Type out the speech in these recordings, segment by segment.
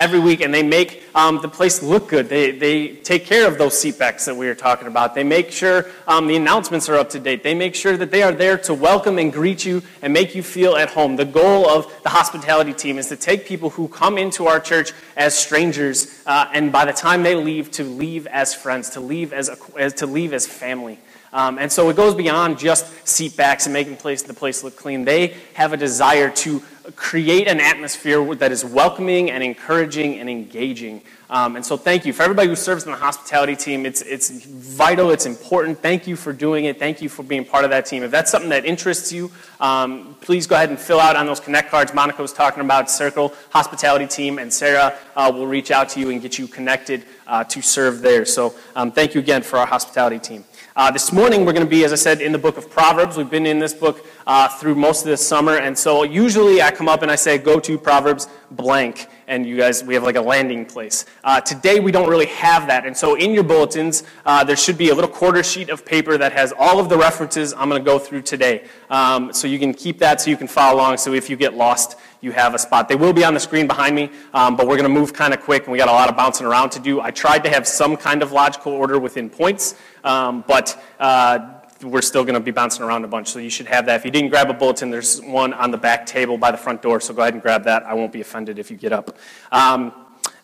every week and they make um, the place look good. They, they take care of those seatbacks that we were talking about. They make sure um, the announcements are up to date. They make sure that they are there to welcome and greet you and make you feel at home. The goal of the hospitality team is to take people who come into our church as strangers uh, and by the time they leave, to leave as friends, to leave as, as to leave as family. Um, and so it goes beyond just seatbacks and making place, the place look clean. They have a desire to create an atmosphere that is welcoming and encouraging and engaging. Um, and so thank you. For everybody who serves in the hospitality team, it's, it's vital, it's important. Thank you for doing it. Thank you for being part of that team. If that's something that interests you, um, please go ahead and fill out on those Connect cards Monica was talking about, Circle Hospitality Team, and Sarah uh, will reach out to you and get you connected uh, to serve there. So um, thank you again for our hospitality team. Uh, this morning, we're going to be, as I said, in the book of Proverbs. We've been in this book uh, through most of this summer, and so usually I come up and I say, go to Proverbs blank, and you guys, we have like a landing place. Uh, today, we don't really have that, and so in your bulletins, uh, there should be a little quarter sheet of paper that has all of the references I'm going to go through today. Um, so you can keep that so you can follow along, so if you get lost, you have a spot. They will be on the screen behind me, um, but we're going to move kind of quick, and we got a lot of bouncing around to do. I tried to have some kind of logical order within points, um, but uh, we're still going to be bouncing around a bunch, so you should have that. If you didn't grab a bulletin, there's one on the back table by the front door, so go ahead and grab that. I won't be offended if you get up. Um,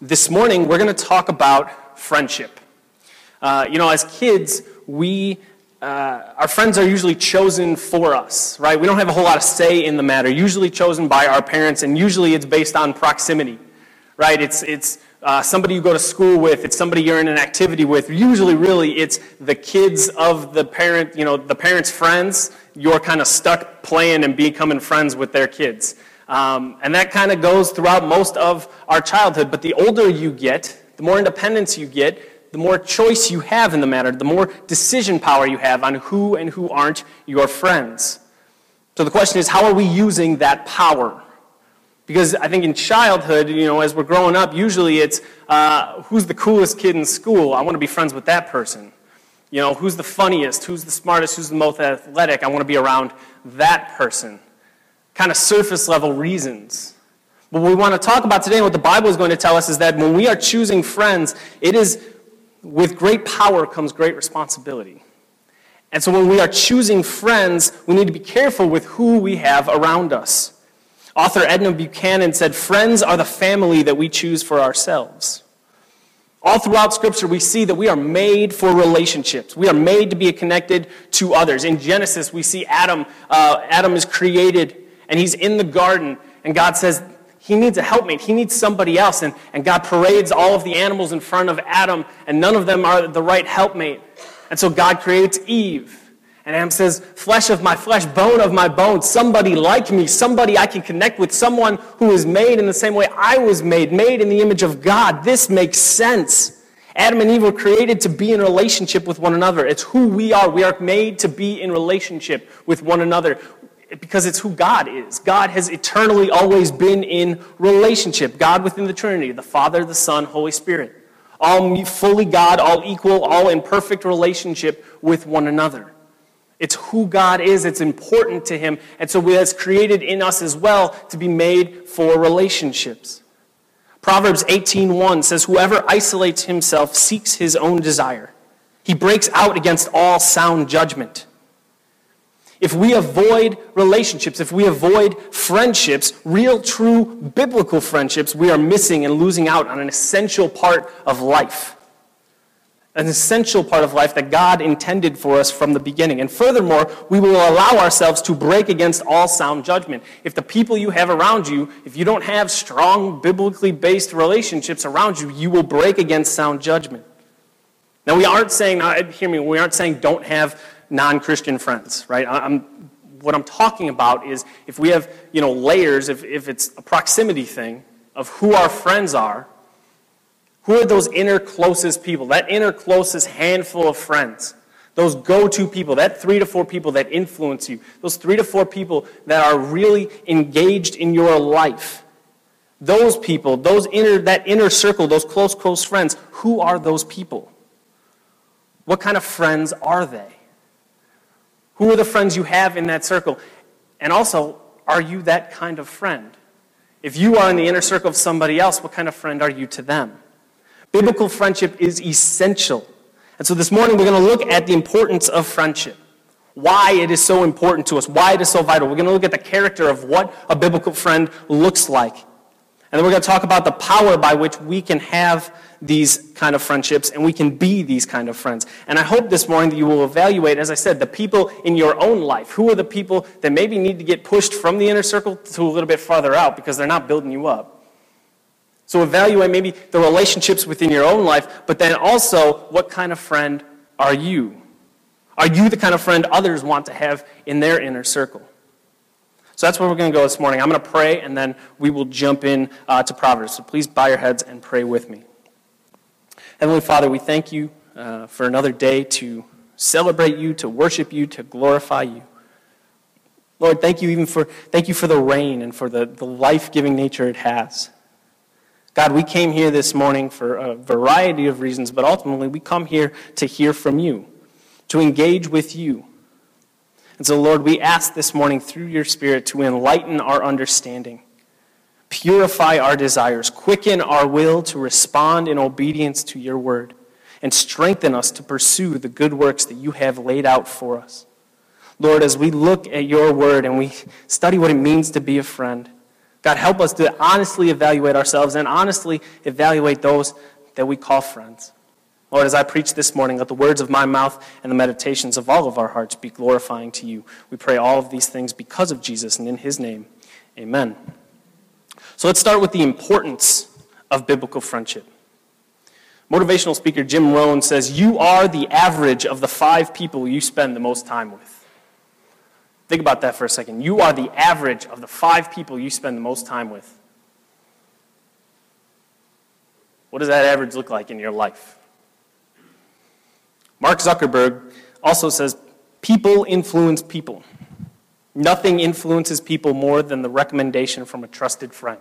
this morning, we're going to talk about friendship. Uh, you know, as kids, we uh, our friends are usually chosen for us, right? We don't have a whole lot of say in the matter. Usually chosen by our parents, and usually it's based on proximity, right? It's it's uh, somebody you go to school with, it's somebody you're in an activity with. Usually, really, it's the kids of the parent, you know, the parents' friends. You're kind of stuck playing and becoming friends with their kids. Um, and that kind of goes throughout most of our childhood. But the older you get, the more independence you get, the more choice you have in the matter, the more decision power you have on who and who aren't your friends. So the question is, how are we using that power? Because I think in childhood, you know, as we're growing up, usually it's uh, who's the coolest kid in school? I want to be friends with that person. You know, who's the funniest? Who's the smartest? Who's the most athletic? I want to be around that person. Kind of surface level reasons. What we want to talk about today and what the Bible is going to tell us is that when we are choosing friends, it is with great power comes great responsibility. And so when we are choosing friends, we need to be careful with who we have around us. Author Edna Buchanan said, Friends are the family that we choose for ourselves. All throughout Scripture, we see that we are made for relationships. We are made to be connected to others. In Genesis, we see Adam. Uh, Adam is created, and he's in the garden, and God says, he needs a helpmate. He needs somebody else. And, and God parades all of the animals in front of Adam, and none of them are the right helpmate. And so God creates Eve. And Adam says, Flesh of my flesh, bone of my bone, somebody like me, somebody I can connect with, someone who is made in the same way I was made, made in the image of God. This makes sense. Adam and Eve were created to be in relationship with one another. It's who we are. We are made to be in relationship with one another because it's who God is. God has eternally always been in relationship. God within the Trinity, the Father, the Son, Holy Spirit. All fully God, all equal, all in perfect relationship with one another. It's who God is, it's important to Him, and so has created in us as well to be made for relationships. Proverbs 18:1 says, Whoever isolates himself seeks his own desire. He breaks out against all sound judgment. If we avoid relationships, if we avoid friendships, real, true, biblical friendships, we are missing and losing out on an essential part of life an essential part of life that God intended for us from the beginning. And furthermore, we will allow ourselves to break against all sound judgment. If the people you have around you, if you don't have strong, biblically based relationships around you, you will break against sound judgment. Now, we aren't saying, uh, hear me, we aren't saying don't have non Christian friends, right? I'm, what I'm talking about is if we have, you know, layers, if, if it's a proximity thing of who our friends are, who are those inner closest people, that inner closest handful of friends? Those go to people, that three to four people that influence you, those three to four people that are really engaged in your life. Those people, those inner, that inner circle, those close, close friends, who are those people? What kind of friends are they? Who are the friends you have in that circle? And also, are you that kind of friend? If you are in the inner circle of somebody else, what kind of friend are you to them? Biblical friendship is essential. And so this morning we're going to look at the importance of friendship. Why it is so important to us, why it is so vital. We're going to look at the character of what a biblical friend looks like. And then we're going to talk about the power by which we can have these kind of friendships and we can be these kind of friends. And I hope this morning that you will evaluate, as I said, the people in your own life. Who are the people that maybe need to get pushed from the inner circle to a little bit farther out because they're not building you up? So evaluate maybe the relationships within your own life, but then also what kind of friend are you? Are you the kind of friend others want to have in their inner circle? So that's where we're going to go this morning. I'm going to pray, and then we will jump in uh, to Proverbs. So please bow your heads and pray with me. Heavenly Father, we thank you uh, for another day to celebrate you, to worship you, to glorify you. Lord, thank you even for thank you for the rain and for the, the life-giving nature it has. God, we came here this morning for a variety of reasons, but ultimately we come here to hear from you, to engage with you. And so, Lord, we ask this morning through your Spirit to enlighten our understanding, purify our desires, quicken our will to respond in obedience to your word, and strengthen us to pursue the good works that you have laid out for us. Lord, as we look at your word and we study what it means to be a friend, God, help us to honestly evaluate ourselves and honestly evaluate those that we call friends. Lord, as I preach this morning, let the words of my mouth and the meditations of all of our hearts be glorifying to you. We pray all of these things because of Jesus and in his name. Amen. So let's start with the importance of biblical friendship. Motivational speaker Jim Rohn says, You are the average of the five people you spend the most time with. Think about that for a second. You are the average of the five people you spend the most time with. What does that average look like in your life? Mark Zuckerberg also says people influence people. Nothing influences people more than the recommendation from a trusted friend.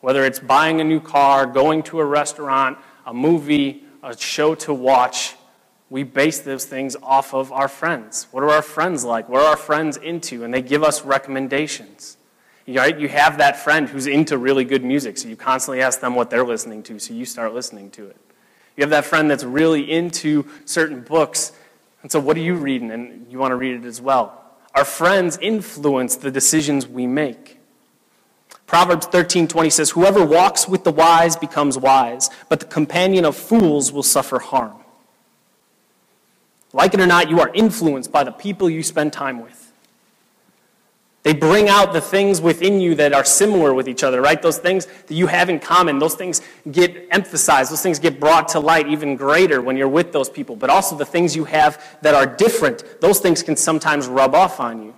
Whether it's buying a new car, going to a restaurant, a movie, a show to watch, we base those things off of our friends. What are our friends like? What are our friends into? And they give us recommendations. Right? You have that friend who's into really good music, so you constantly ask them what they're listening to, so you start listening to it. You have that friend that's really into certain books. And so, what are you reading? And you want to read it as well. Our friends influence the decisions we make. Proverbs 13:20 says, "Whoever walks with the wise becomes wise, but the companion of fools will suffer harm." Like it or not, you are influenced by the people you spend time with. They bring out the things within you that are similar with each other, right? Those things that you have in common, those things get emphasized, those things get brought to light even greater when you're with those people. But also the things you have that are different, those things can sometimes rub off on you.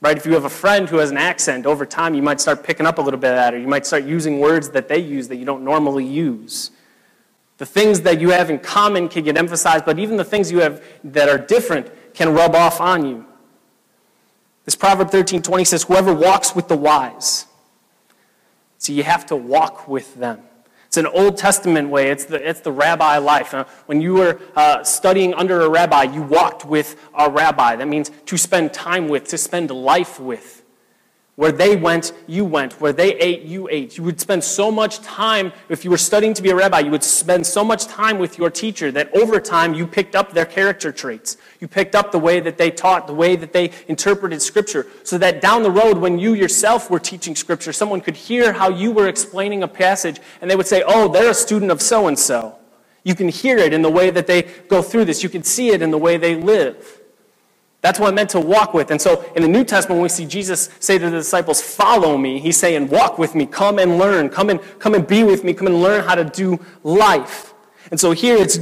Right? If you have a friend who has an accent, over time you might start picking up a little bit of that, or you might start using words that they use that you don't normally use. The things that you have in common can get emphasized, but even the things you have that are different can rub off on you. This Proverb 13 20 says, Whoever walks with the wise. So you have to walk with them. It's an Old Testament way, it's the, it's the rabbi life. Uh, when you were uh, studying under a rabbi, you walked with a rabbi. That means to spend time with, to spend life with. Where they went, you went. Where they ate, you ate. You would spend so much time, if you were studying to be a rabbi, you would spend so much time with your teacher that over time you picked up their character traits. You picked up the way that they taught, the way that they interpreted Scripture, so that down the road, when you yourself were teaching Scripture, someone could hear how you were explaining a passage and they would say, Oh, they're a student of so and so. You can hear it in the way that they go through this, you can see it in the way they live. That's what it meant to walk with. And so in the New Testament, when we see Jesus say to the disciples, Follow me, he's saying, Walk with me, come and learn, come and, come and be with me, come and learn how to do life. And so here it's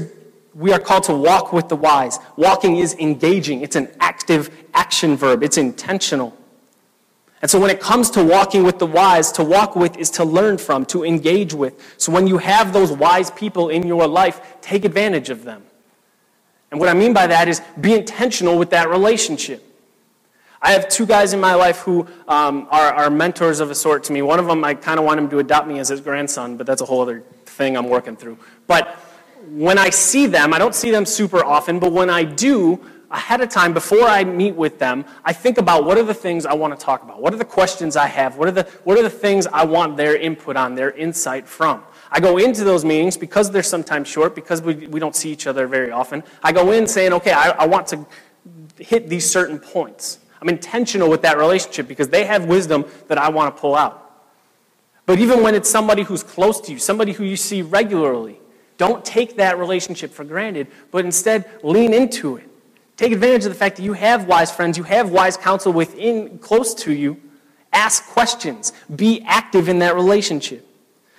we are called to walk with the wise. Walking is engaging, it's an active action verb, it's intentional. And so when it comes to walking with the wise, to walk with is to learn from, to engage with. So when you have those wise people in your life, take advantage of them. And what I mean by that is be intentional with that relationship. I have two guys in my life who um, are, are, mentors of a sort to me. One of them, I kind of want him to adopt me as his grandson, but that's a whole other thing I'm working through. But when I see them, I don't see them super often, but when I do, ahead of time, before I meet with them, I think about what are the things I want to talk about? What are the questions I have? What are the, what are the things I want their input on, their insight from? I go into those meetings because they're sometimes short, because we, we don't see each other very often. I go in saying, okay, I, I want to hit these certain points. I'm intentional with that relationship because they have wisdom that I want to pull out. But even when it's somebody who's close to you, somebody who you see regularly, don't take that relationship for granted, but instead lean into it. Take advantage of the fact that you have wise friends, you have wise counsel within close to you. Ask questions. Be active in that relationship.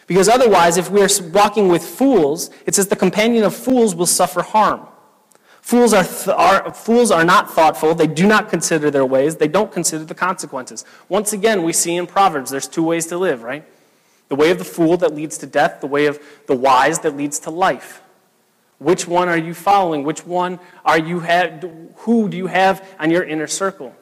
Because otherwise, if we're walking with fools, it says the companion of fools will suffer harm. Fools are, th- are, fools are not thoughtful. They do not consider their ways. They don't consider the consequences. Once again, we see in Proverbs there's two ways to live, right? The way of the fool that leads to death, the way of the wise that leads to life. Which one are you following? Which one are you have, who do you have on your inner circle?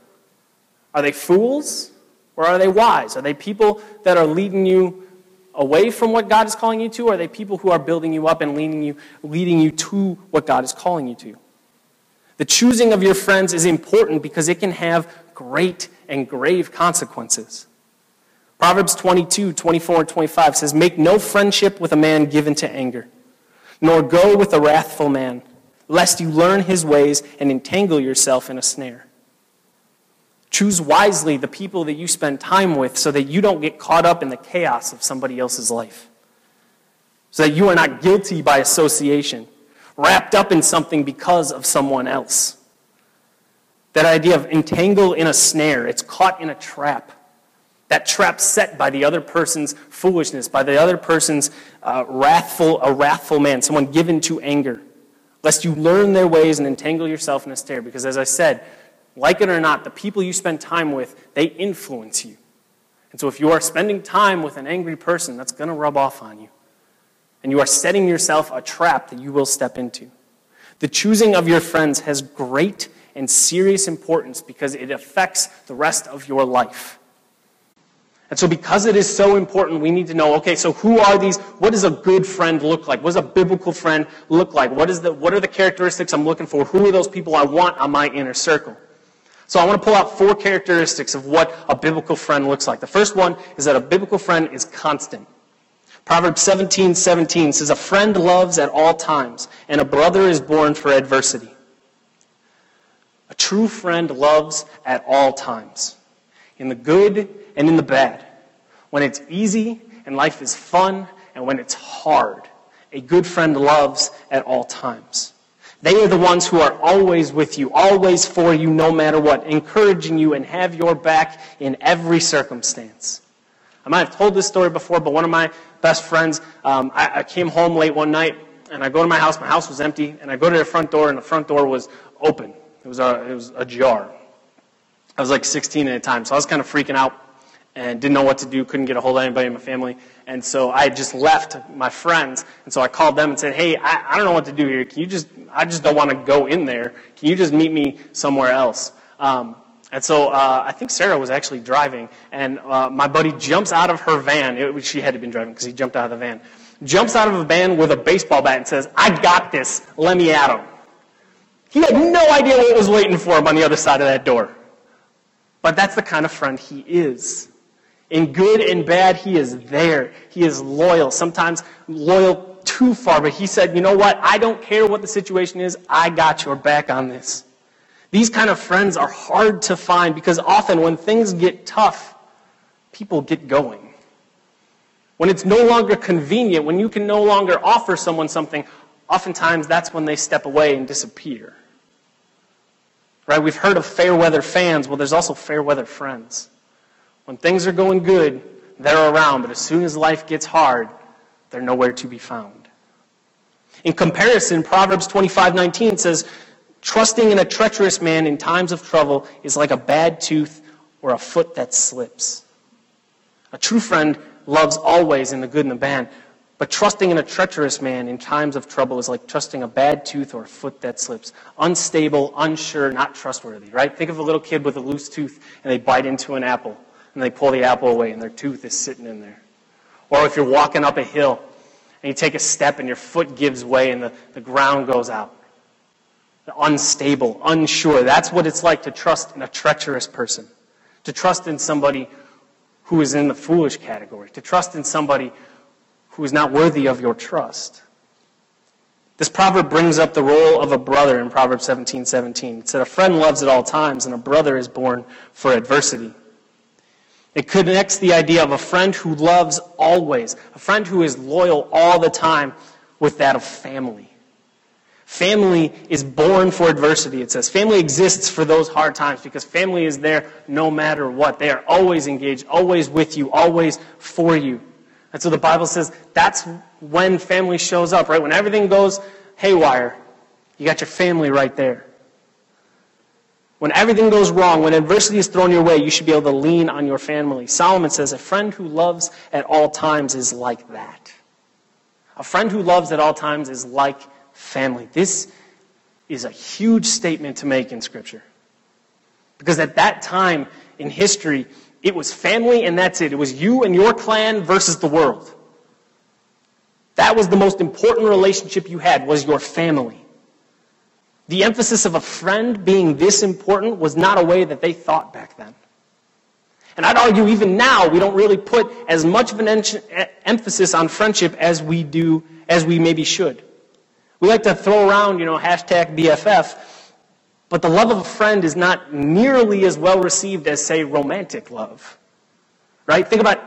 Are they fools or are they wise? Are they people that are leading you away from what God is calling you to? Or are they people who are building you up and leading you, leading you to what God is calling you to? The choosing of your friends is important because it can have great and grave consequences. Proverbs 22, 24, and 25 says, Make no friendship with a man given to anger nor go with a wrathful man, lest you learn his ways and entangle yourself in a snare. Choose wisely the people that you spend time with so that you don't get caught up in the chaos of somebody else's life. So that you are not guilty by association, wrapped up in something because of someone else. That idea of entangle in a snare, it's caught in a trap. That trap set by the other person's foolishness, by the other person's uh, wrathful, a wrathful man, someone given to anger. Lest you learn their ways and entangle yourself in a snare. Because as I said, like it or not, the people you spend time with, they influence you. And so if you are spending time with an angry person, that's going to rub off on you. And you are setting yourself a trap that you will step into. The choosing of your friends has great and serious importance because it affects the rest of your life. And so, because it is so important, we need to know okay, so who are these? What does a good friend look like? What does a biblical friend look like? What, is the, what are the characteristics I'm looking for? Who are those people I want on my inner circle? So, I want to pull out four characteristics of what a biblical friend looks like. The first one is that a biblical friend is constant. Proverbs 17 17 says, A friend loves at all times, and a brother is born for adversity. A true friend loves at all times, in the good and in the bad. When it's easy and life is fun, and when it's hard. A good friend loves at all times. They are the ones who are always with you, always for you, no matter what, encouraging you and have your back in every circumstance. I might have told this story before, but one of my best friends, um, I, I came home late one night, and I go to my house. My house was empty, and I go to the front door, and the front door was open. It was a, it was ajar. I was like 16 at the time, so I was kind of freaking out and didn't know what to do, couldn't get a hold of anybody in my family. And so I just left my friends. And so I called them and said, hey, I, I don't know what to do here. Can you just, I just don't want to go in there. Can you just meet me somewhere else? Um, and so uh, I think Sarah was actually driving, and uh, my buddy jumps out of her van. It, she had to been driving because he jumped out of the van. Jumps out of a van with a baseball bat and says, I got this. Let me at him. He had no idea what was waiting for him on the other side of that door. But that's the kind of friend he is. In good and bad, he is there. He is loyal, sometimes loyal too far, but he said, you know what? I don't care what the situation is. I got your back on this. These kind of friends are hard to find because often when things get tough, people get going. When it's no longer convenient, when you can no longer offer someone something, oftentimes that's when they step away and disappear. Right? We've heard of fair weather fans. Well, there's also fair weather friends. When things are going good, they're around, but as soon as life gets hard, they're nowhere to be found. In comparison, Proverbs 25:19 says, "Trusting in a treacherous man in times of trouble is like a bad tooth or a foot that slips." A true friend loves always in the good and the bad, but trusting in a treacherous man in times of trouble is like trusting a bad tooth or a foot that slips. Unstable, unsure, not trustworthy, right? Think of a little kid with a loose tooth and they bite into an apple and they pull the apple away and their tooth is sitting in there. Or if you're walking up a hill and you take a step and your foot gives way and the, the ground goes out. unstable, unsure. That's what it's like to trust in a treacherous person, to trust in somebody who is in the foolish category, to trust in somebody who is not worthy of your trust. This proverb brings up the role of a brother in Proverbs 17 17. It said, A friend loves at all times, and a brother is born for adversity. It connects the idea of a friend who loves always, a friend who is loyal all the time, with that of family. Family is born for adversity, it says. Family exists for those hard times because family is there no matter what. They are always engaged, always with you, always for you. And so the Bible says that's when family shows up, right? When everything goes haywire, you got your family right there. When everything goes wrong, when adversity is thrown your way, you should be able to lean on your family. Solomon says, A friend who loves at all times is like that. A friend who loves at all times is like family. This is a huge statement to make in Scripture. Because at that time in history, it was family and that's it. It was you and your clan versus the world. That was the most important relationship you had was your family. The emphasis of a friend being this important was not a way that they thought back then. And I'd argue even now we don't really put as much of an emphasis on friendship as we do, as we maybe should. We like to throw around, you know, hashtag BFF, but the love of a friend is not nearly as well received as, say, romantic love. Right? Think about,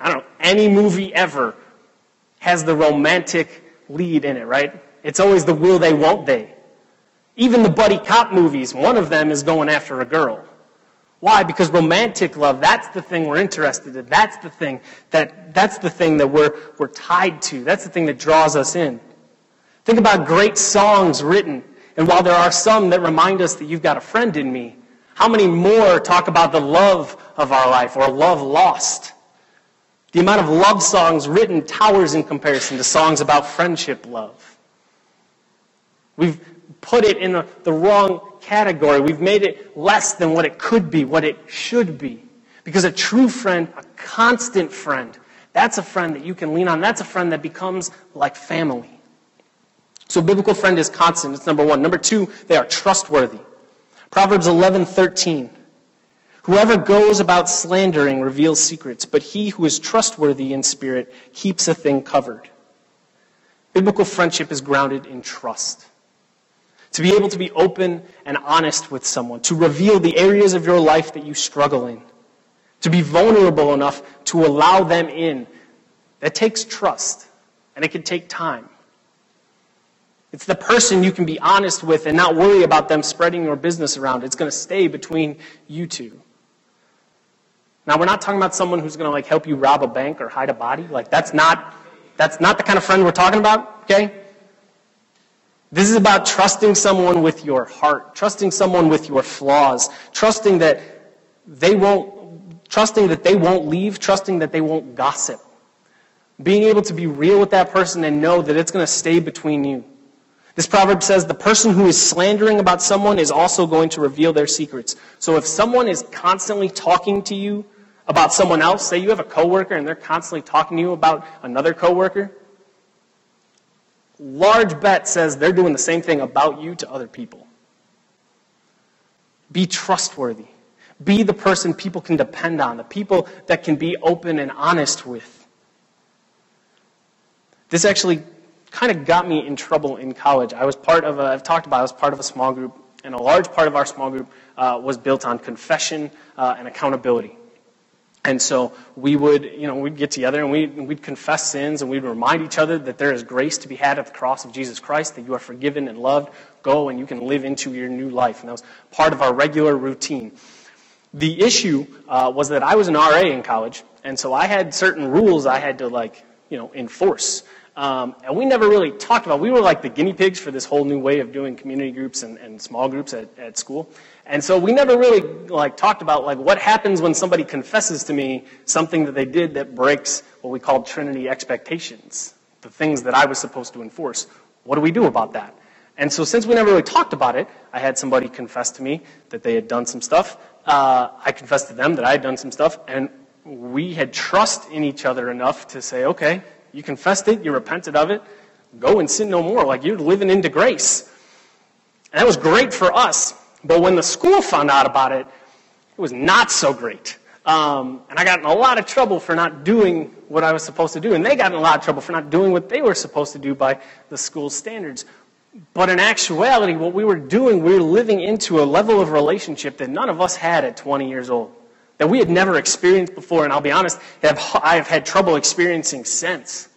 I don't know, any movie ever has the romantic lead in it, right? It's always the will they, won't they. Even the buddy cop movies, one of them is going after a girl. Why? Because romantic love, that's the thing we're interested in. That's the thing that, that's the thing that we're, we're tied to. That's the thing that draws us in. Think about great songs written and while there are some that remind us that you've got a friend in me, how many more talk about the love of our life or love lost? The amount of love songs written towers in comparison to songs about friendship love. We've put it in the, the wrong category. We've made it less than what it could be, what it should be. Because a true friend, a constant friend, that's a friend that you can lean on. That's a friend that becomes like family. So biblical friend is constant. It's number one. Number two, they are trustworthy. Proverbs 11:13. Whoever goes about slandering reveals secrets, but he who is trustworthy in spirit keeps a thing covered. Biblical friendship is grounded in trust. To be able to be open and honest with someone, to reveal the areas of your life that you struggle in, to be vulnerable enough to allow them in, that takes trust, and it can take time. It's the person you can be honest with and not worry about them spreading your business around. It's going to stay between you two. Now, we're not talking about someone who's going to like help you rob a bank or hide a body. Like that's not that's not the kind of friend we're talking about, okay? This is about trusting someone with your heart, trusting someone with your flaws, trusting that they won't trusting that they won't leave, trusting that they won't gossip. Being able to be real with that person and know that it's going to stay between you. This proverb says the person who is slandering about someone is also going to reveal their secrets. So if someone is constantly talking to you about someone else, say you have a coworker and they're constantly talking to you about another coworker, large bet says they're doing the same thing about you to other people. Be trustworthy. Be the person people can depend on, the people that can be open and honest with. This actually kind of got me in trouble in college. I was part of a, I've talked about, I was part of a small group, and a large part of our small group uh, was built on confession uh, and accountability. And so we would, you know, we'd get together and we'd, we'd confess sins and we'd remind each other that there is grace to be had at the cross of Jesus Christ, that you are forgiven and loved. Go and you can live into your new life. And that was part of our regular routine. The issue uh, was that I was an RA in college, and so I had certain rules I had to, like, you know, enforce. Um, and we never really talked about, we were like the guinea pigs for this whole new way of doing community groups and, and small groups at, at school. And so we never really like talked about like what happens when somebody confesses to me something that they did that breaks what we called Trinity expectations, the things that I was supposed to enforce. What do we do about that? And so since we never really talked about it, I had somebody confess to me that they had done some stuff. Uh, I confessed to them that I had done some stuff, and we had trust in each other enough to say, okay, you confessed it, you repented of it, go and sin no more. Like you're living into grace. And that was great for us. But when the school found out about it, it was not so great. Um, and I got in a lot of trouble for not doing what I was supposed to do. And they got in a lot of trouble for not doing what they were supposed to do by the school standards. But in actuality, what we were doing, we were living into a level of relationship that none of us had at 20 years old, that we had never experienced before. And I'll be honest, I have had trouble experiencing since.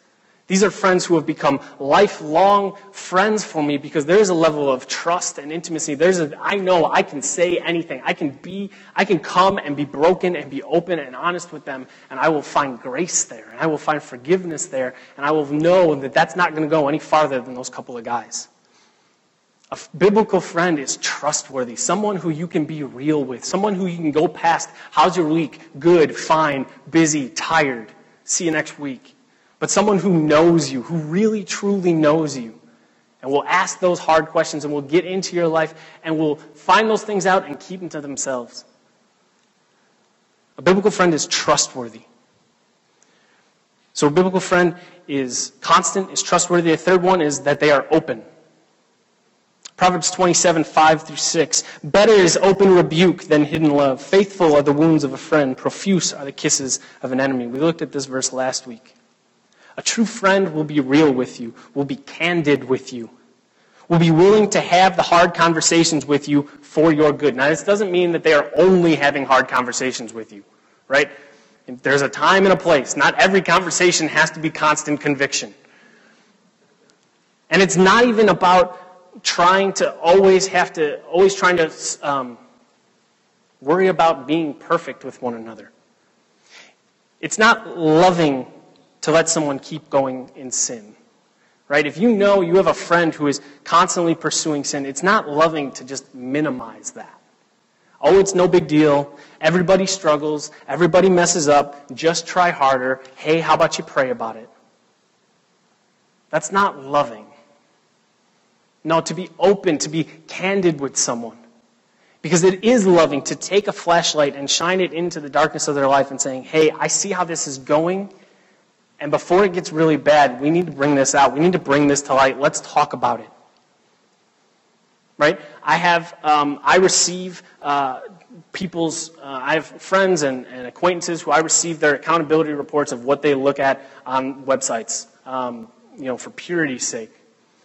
These are friends who have become lifelong friends for me because there's a level of trust and intimacy. There's a, I know I can say anything. I can be, I can come and be broken and be open and honest with them and I will find grace there and I will find forgiveness there and I will know that that's not going to go any farther than those couple of guys. A biblical friend is trustworthy, someone who you can be real with, someone who you can go past, how's your week? Good, fine, busy, tired. See you next week but someone who knows you, who really truly knows you, and will ask those hard questions and will get into your life and will find those things out and keep them to themselves. A biblical friend is trustworthy. So a biblical friend is constant, is trustworthy. The third one is that they are open. Proverbs 27, 5 through 6. Better is open rebuke than hidden love. Faithful are the wounds of a friend. Profuse are the kisses of an enemy. We looked at this verse last week. A true friend will be real with you, will be candid with you, will be willing to have the hard conversations with you for your good. Now, this doesn't mean that they are only having hard conversations with you, right? There's a time and a place. Not every conversation has to be constant conviction. And it's not even about trying to always have to, always trying to um, worry about being perfect with one another. It's not loving to let someone keep going in sin. Right? If you know you have a friend who is constantly pursuing sin, it's not loving to just minimize that. Oh, it's no big deal. Everybody struggles. Everybody messes up. Just try harder. Hey, how about you pray about it? That's not loving. No, to be open, to be candid with someone. Because it is loving to take a flashlight and shine it into the darkness of their life and saying, hey, I see how this is going. And before it gets really bad, we need to bring this out. We need to bring this to light. Let's talk about it. Right? I have, um, I receive uh, people's, uh, I have friends and, and, acquaintances who I receive their accountability reports of what they look at on websites, um, you know, for purity's sake.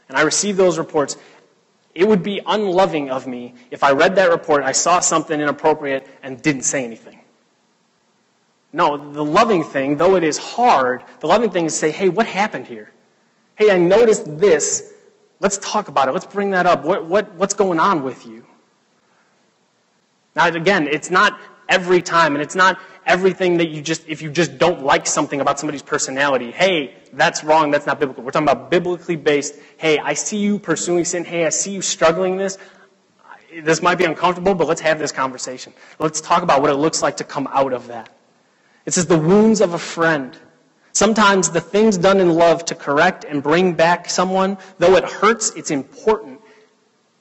And I receive those reports. It would be unloving of me if I read that report, I saw something inappropriate, and didn't say anything. No, the loving thing, though it is hard, the loving thing is say, hey, what happened here? Hey, I noticed this. Let's talk about it. Let's bring that up. What, what, what's going on with you? Now, again, it's not every time, and it's not everything that you just, if you just don't like something about somebody's personality, hey, that's wrong, that's not biblical. We're talking about biblically based, hey, I see you pursuing sin, hey, I see you struggling this. This might be uncomfortable, but let's have this conversation. Let's talk about what it looks like to come out of that. It says the wounds of a friend. Sometimes the things done in love to correct and bring back someone, though it hurts, it's important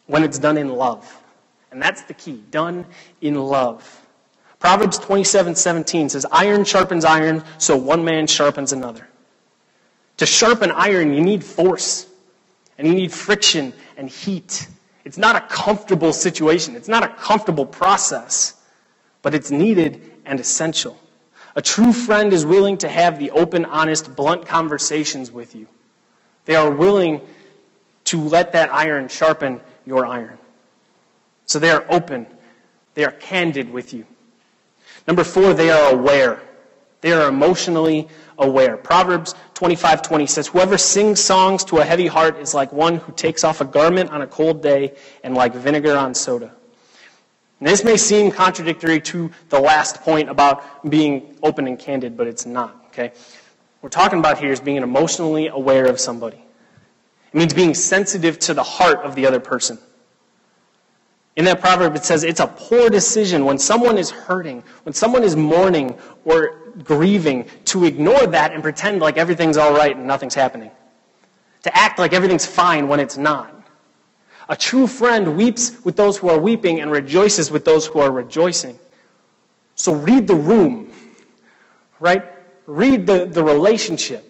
when it's done in love. And that's the key, done in love. Proverbs 27 17 says, Iron sharpens iron, so one man sharpens another. To sharpen iron, you need force, and you need friction and heat. It's not a comfortable situation, it's not a comfortable process, but it's needed and essential. A true friend is willing to have the open, honest, blunt conversations with you. They are willing to let that iron sharpen your iron. So they are open. They are candid with you. Number four, they are aware. They are emotionally aware. Proverbs 25:20 says, "Whoever sings songs to a heavy heart is like one who takes off a garment on a cold day and like vinegar on soda." And this may seem contradictory to the last point about being open and candid, but it's not, okay? What we're talking about here is being emotionally aware of somebody. It means being sensitive to the heart of the other person. In that proverb, it says it's a poor decision when someone is hurting, when someone is mourning or grieving, to ignore that and pretend like everything's all right and nothing's happening. To act like everything's fine when it's not. A true friend weeps with those who are weeping and rejoices with those who are rejoicing. So read the room, right? Read the, the relationship.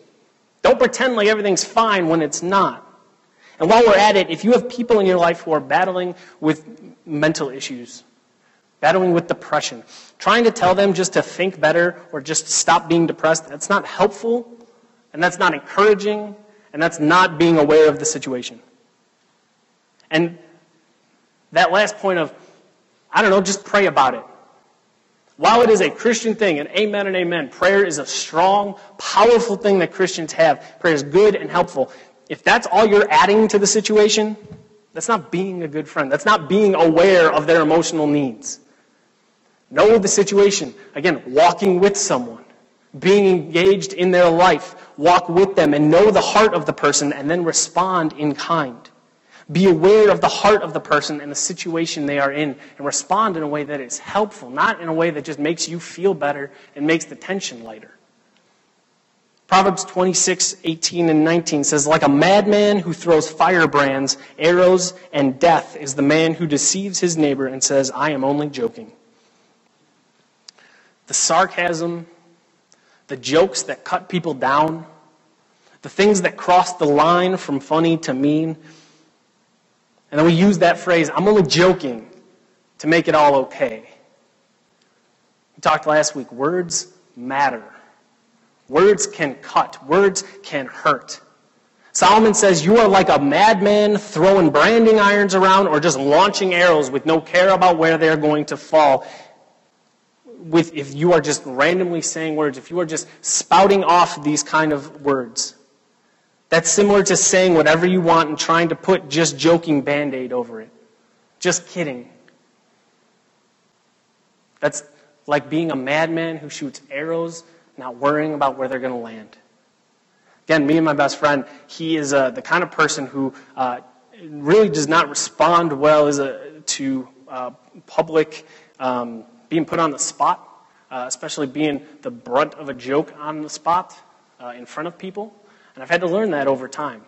Don't pretend like everything's fine when it's not. And while we're at it, if you have people in your life who are battling with mental issues, battling with depression, trying to tell them just to think better or just stop being depressed, that's not helpful, and that's not encouraging, and that's not being aware of the situation. And that last point of, I don't know, just pray about it. While it is a Christian thing, and amen and amen, prayer is a strong, powerful thing that Christians have. Prayer is good and helpful. If that's all you're adding to the situation, that's not being a good friend. That's not being aware of their emotional needs. Know the situation. Again, walking with someone, being engaged in their life, walk with them and know the heart of the person and then respond in kind. Be aware of the heart of the person and the situation they are in and respond in a way that is helpful, not in a way that just makes you feel better and makes the tension lighter. Proverbs 26, 18, and 19 says, Like a madman who throws firebrands, arrows, and death is the man who deceives his neighbor and says, I am only joking. The sarcasm, the jokes that cut people down, the things that cross the line from funny to mean, and then we use that phrase, I'm only joking, to make it all okay. We talked last week, words matter. Words can cut, words can hurt. Solomon says, You are like a madman throwing branding irons around or just launching arrows with no care about where they're going to fall. With, if you are just randomly saying words, if you are just spouting off these kind of words. That's similar to saying whatever you want and trying to put just joking band aid over it. Just kidding. That's like being a madman who shoots arrows, not worrying about where they're going to land. Again, me and my best friend, he is uh, the kind of person who uh, really does not respond well a, to uh, public um, being put on the spot, uh, especially being the brunt of a joke on the spot uh, in front of people. And I've had to learn that over time.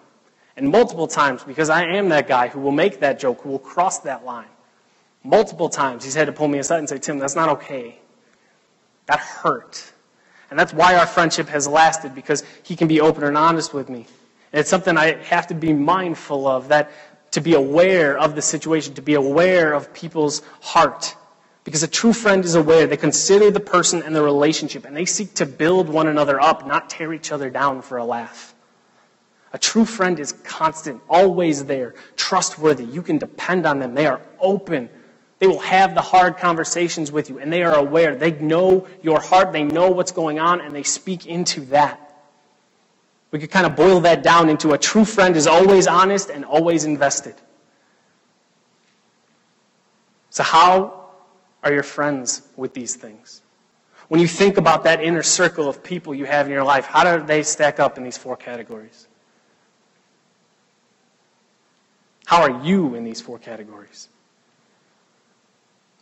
And multiple times, because I am that guy who will make that joke, who will cross that line. Multiple times, he's had to pull me aside and say, Tim, that's not okay. That hurt. And that's why our friendship has lasted, because he can be open and honest with me. And it's something I have to be mindful of, that to be aware of the situation, to be aware of people's heart. Because a true friend is aware. They consider the person and the relationship, and they seek to build one another up, not tear each other down for a laugh. A true friend is constant, always there, trustworthy. You can depend on them. They are open. They will have the hard conversations with you, and they are aware. They know your heart, they know what's going on, and they speak into that. We could kind of boil that down into a true friend is always honest and always invested. So, how are your friends with these things? When you think about that inner circle of people you have in your life, how do they stack up in these four categories? How are you in these four categories?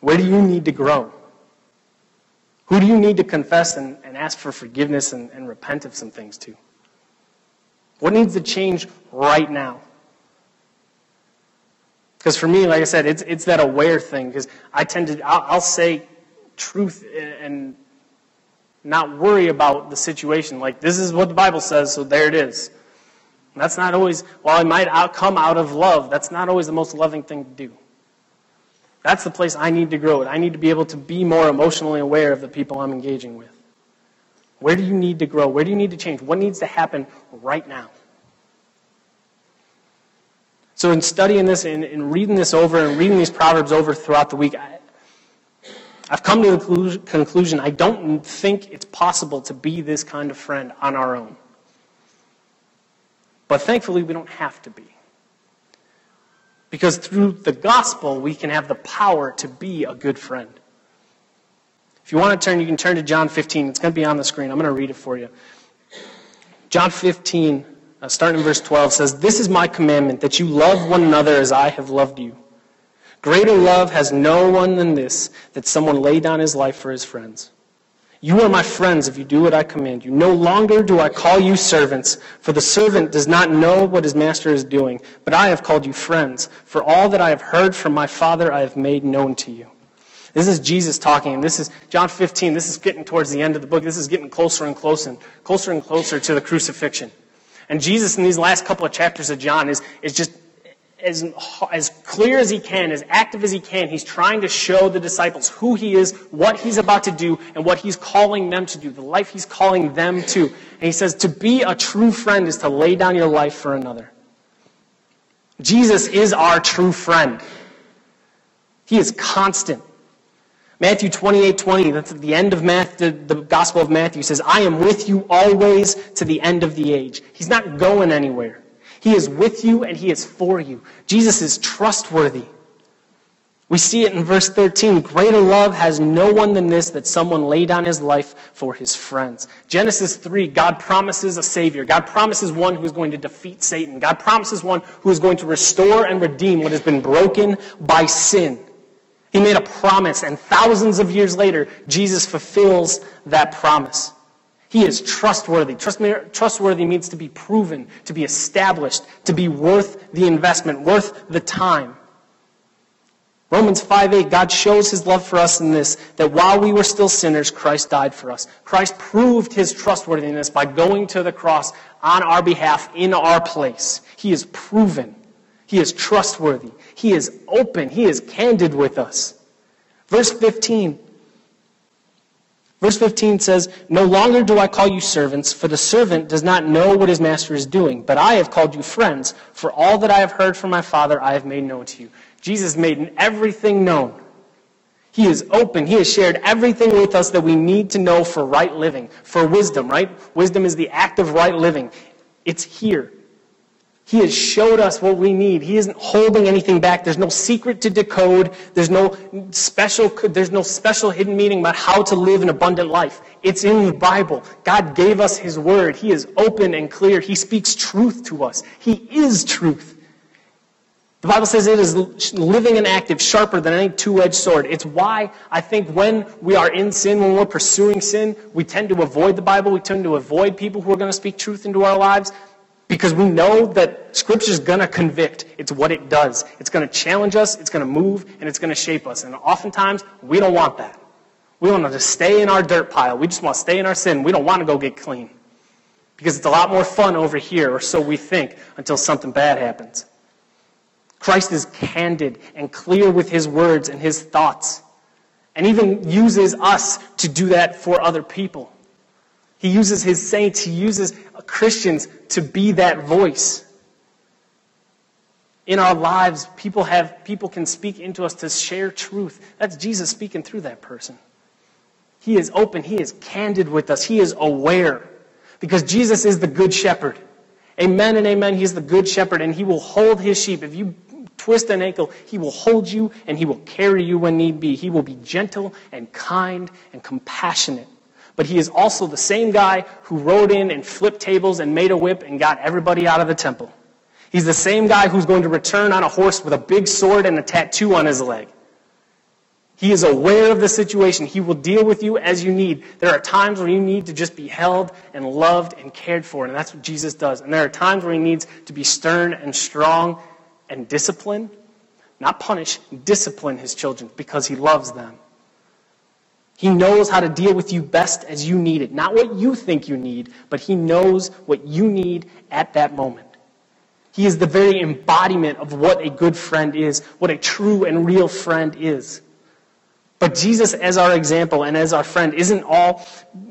Where do you need to grow? Who do you need to confess and, and ask for forgiveness and, and repent of some things to? What needs to change right now? Because for me, like I said, it's, it's that aware thing. Because I tend to, I'll, I'll say truth and not worry about the situation. Like, this is what the Bible says, so there it is. That's not always, while it might out, come out of love, that's not always the most loving thing to do. That's the place I need to grow. I need to be able to be more emotionally aware of the people I'm engaging with. Where do you need to grow? Where do you need to change? What needs to happen right now? So, in studying this and, and reading this over and reading these Proverbs over throughout the week, I, I've come to the conclusion I don't think it's possible to be this kind of friend on our own. But thankfully, we don't have to be. Because through the gospel, we can have the power to be a good friend. If you want to turn, you can turn to John 15. It's going to be on the screen. I'm going to read it for you. John 15, uh, starting in verse 12, says, This is my commandment, that you love one another as I have loved you. Greater love has no one than this, that someone lay down his life for his friends. You are my friends if you do what I command you. No longer do I call you servants, for the servant does not know what his master is doing, but I have called you friends, for all that I have heard from my Father I have made known to you. This is Jesus talking, this is John 15. This is getting towards the end of the book. This is getting closer and closer, and closer and closer to the crucifixion. And Jesus, in these last couple of chapters of John, is, is just as, as clear as he can, as active as he can, he's trying to show the disciples who he is, what he's about to do, and what he's calling them to do, the life he's calling them to. And he says, to be a true friend is to lay down your life for another. Jesus is our true friend. He is constant. Matthew 28 20, that's at the end of Matthew, the, the Gospel of Matthew, says, I am with you always to the end of the age. He's not going anywhere. He is with you and He is for you. Jesus is trustworthy. We see it in verse 13. Greater love has no one than this, that someone lay down his life for his friends. Genesis 3, God promises a Savior. God promises one who is going to defeat Satan. God promises one who is going to restore and redeem what has been broken by sin. He made a promise, and thousands of years later, Jesus fulfills that promise. He is trustworthy. Trustworthy means to be proven, to be established, to be worth the investment, worth the time. Romans 5 8, God shows his love for us in this, that while we were still sinners, Christ died for us. Christ proved his trustworthiness by going to the cross on our behalf in our place. He is proven. He is trustworthy. He is open. He is candid with us. Verse 15 Verse 15 says, No longer do I call you servants, for the servant does not know what his master is doing, but I have called you friends, for all that I have heard from my Father I have made known to you. Jesus made everything known. He is open. He has shared everything with us that we need to know for right living, for wisdom, right? Wisdom is the act of right living. It's here. He has showed us what we need. He isn't holding anything back. There's no secret to decode. There's no special, there's no special hidden meaning about how to live an abundant life. It's in the Bible. God gave us His Word. He is open and clear. He speaks truth to us. He is truth. The Bible says it is living and active, sharper than any two-edged sword. It's why I think when we are in sin, when we're pursuing sin, we tend to avoid the Bible. We tend to avoid people who are going to speak truth into our lives because we know that Scripture is going to convict. It's what it does. It's going to challenge us, it's going to move, and it's going to shape us. And oftentimes, we don't want that. We want to just stay in our dirt pile. We just want to stay in our sin. We don't want to go get clean. Because it's a lot more fun over here, or so we think, until something bad happens. Christ is candid and clear with his words and his thoughts, and even uses us to do that for other people. He uses his saints, he uses Christians to be that voice. In our lives, people have people can speak into us to share truth. That's Jesus speaking through that person. He is open, he is candid with us, he is aware. Because Jesus is the good shepherd. Amen and amen. He is the good shepherd and he will hold his sheep. If you twist an ankle, he will hold you and he will carry you when need be. He will be gentle and kind and compassionate but he is also the same guy who rode in and flipped tables and made a whip and got everybody out of the temple. He's the same guy who's going to return on a horse with a big sword and a tattoo on his leg. He is aware of the situation. He will deal with you as you need. There are times where you need to just be held and loved and cared for, and that's what Jesus does. And there are times where he needs to be stern and strong and discipline, not punish, discipline his children because he loves them. He knows how to deal with you best as you need it. Not what you think you need, but He knows what you need at that moment. He is the very embodiment of what a good friend is, what a true and real friend is. But Jesus, as our example and as our friend, isn't all,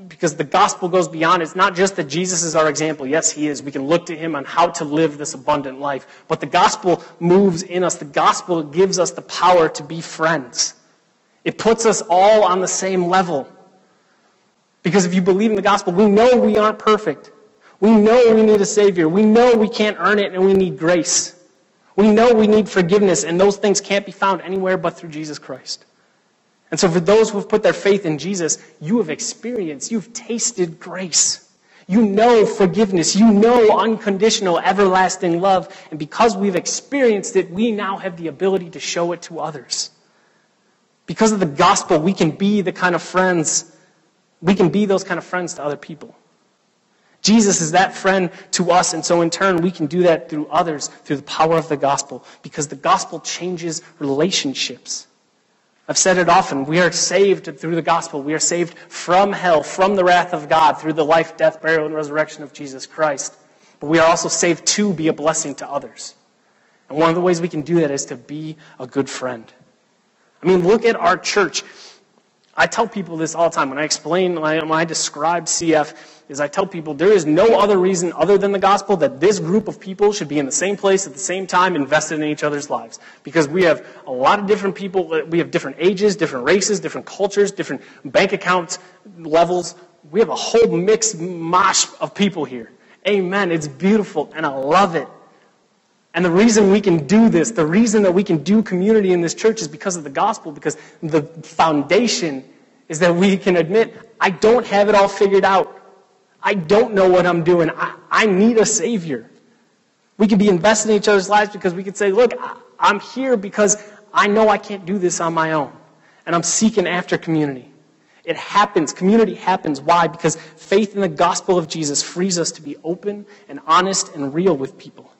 because the gospel goes beyond. It's not just that Jesus is our example. Yes, He is. We can look to Him on how to live this abundant life. But the gospel moves in us. The gospel gives us the power to be friends. It puts us all on the same level. Because if you believe in the gospel, we know we aren't perfect. We know we need a Savior. We know we can't earn it and we need grace. We know we need forgiveness, and those things can't be found anywhere but through Jesus Christ. And so, for those who have put their faith in Jesus, you have experienced, you've tasted grace. You know forgiveness. You know unconditional, everlasting love. And because we've experienced it, we now have the ability to show it to others. Because of the gospel, we can be the kind of friends, we can be those kind of friends to other people. Jesus is that friend to us, and so in turn, we can do that through others through the power of the gospel, because the gospel changes relationships. I've said it often. We are saved through the gospel. We are saved from hell, from the wrath of God, through the life, death, burial, and resurrection of Jesus Christ. But we are also saved to be a blessing to others. And one of the ways we can do that is to be a good friend. I mean, look at our church. I tell people this all the time. When I explain, when I describe CF, is I tell people there is no other reason other than the gospel that this group of people should be in the same place at the same time invested in each other's lives. Because we have a lot of different people, we have different ages, different races, different cultures, different bank account levels. We have a whole mixed mosh of people here. Amen. It's beautiful and I love it. And the reason we can do this, the reason that we can do community in this church is because of the gospel, because the foundation is that we can admit, I don't have it all figured out. I don't know what I'm doing. I, I need a Savior. We can be invested in each other's lives because we can say, look, I'm here because I know I can't do this on my own. And I'm seeking after community. It happens. Community happens. Why? Because faith in the gospel of Jesus frees us to be open and honest and real with people.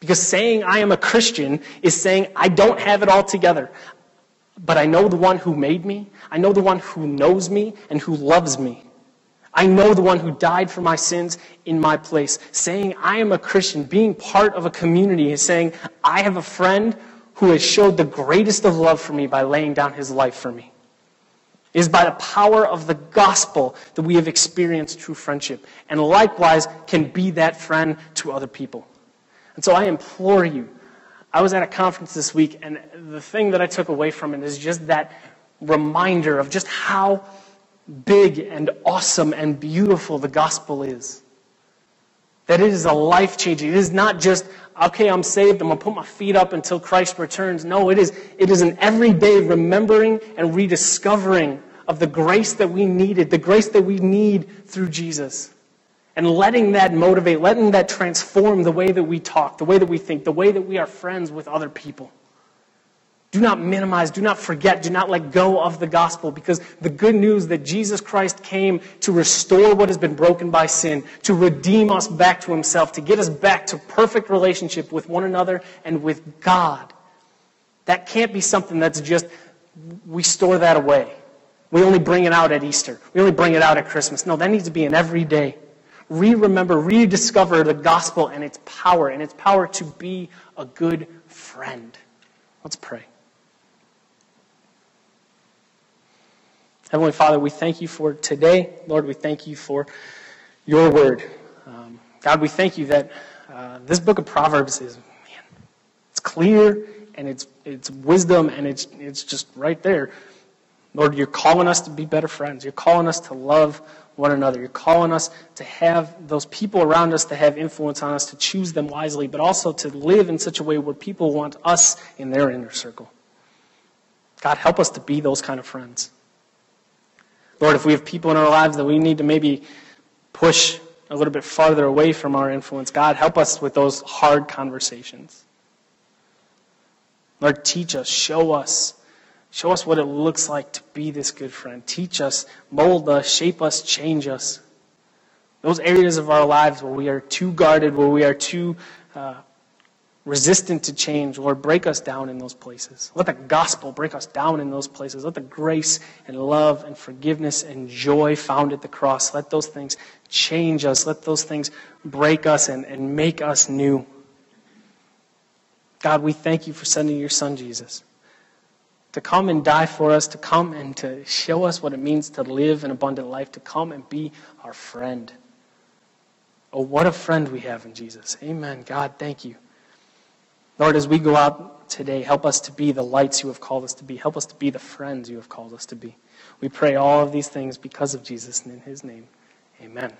Because saying I am a Christian is saying I don't have it all together. But I know the one who made me. I know the one who knows me and who loves me. I know the one who died for my sins in my place. Saying I am a Christian, being part of a community, is saying I have a friend who has showed the greatest of love for me by laying down his life for me. It is by the power of the gospel that we have experienced true friendship, and likewise can be that friend to other people. And so I implore you. I was at a conference this week, and the thing that I took away from it is just that reminder of just how big and awesome and beautiful the gospel is. That it is a life changing. It is not just, okay, I'm saved, I'm going to put my feet up until Christ returns. No, it is, it is an everyday remembering and rediscovering of the grace that we needed, the grace that we need through Jesus. And letting that motivate, letting that transform the way that we talk, the way that we think, the way that we are friends with other people. Do not minimize, do not forget, do not let go of the gospel because the good news that Jesus Christ came to restore what has been broken by sin, to redeem us back to himself, to get us back to perfect relationship with one another and with God. That can't be something that's just, we store that away. We only bring it out at Easter. We only bring it out at Christmas. No, that needs to be an everyday re-remember, rediscover the gospel and its power, and its power to be a good friend. Let's pray. Heavenly Father, we thank you for today. Lord, we thank you for your word. Um, God, we thank you that uh, this book of Proverbs is, man, it's clear and it's, it's wisdom and it's, it's just right there. Lord, you're calling us to be better friends. You're calling us to love one another. You're calling us to have those people around us to have influence on us, to choose them wisely, but also to live in such a way where people want us in their inner circle. God, help us to be those kind of friends. Lord, if we have people in our lives that we need to maybe push a little bit farther away from our influence, God, help us with those hard conversations. Lord, teach us, show us Show us what it looks like to be this good friend. Teach us, mold us, shape us, change us. Those areas of our lives where we are too guarded, where we are too uh, resistant to change, Lord, break us down in those places. Let the gospel break us down in those places. Let the grace and love and forgiveness and joy found at the cross, let those things change us. Let those things break us and, and make us new. God, we thank you for sending your son, Jesus to come and die for us, to come and to show us what it means to live an abundant life, to come and be our friend. Oh, what a friend we have in Jesus. Amen. God, thank you. Lord, as we go out today, help us to be the lights you have called us to be. Help us to be the friends you have called us to be. We pray all of these things because of Jesus and in his name. Amen.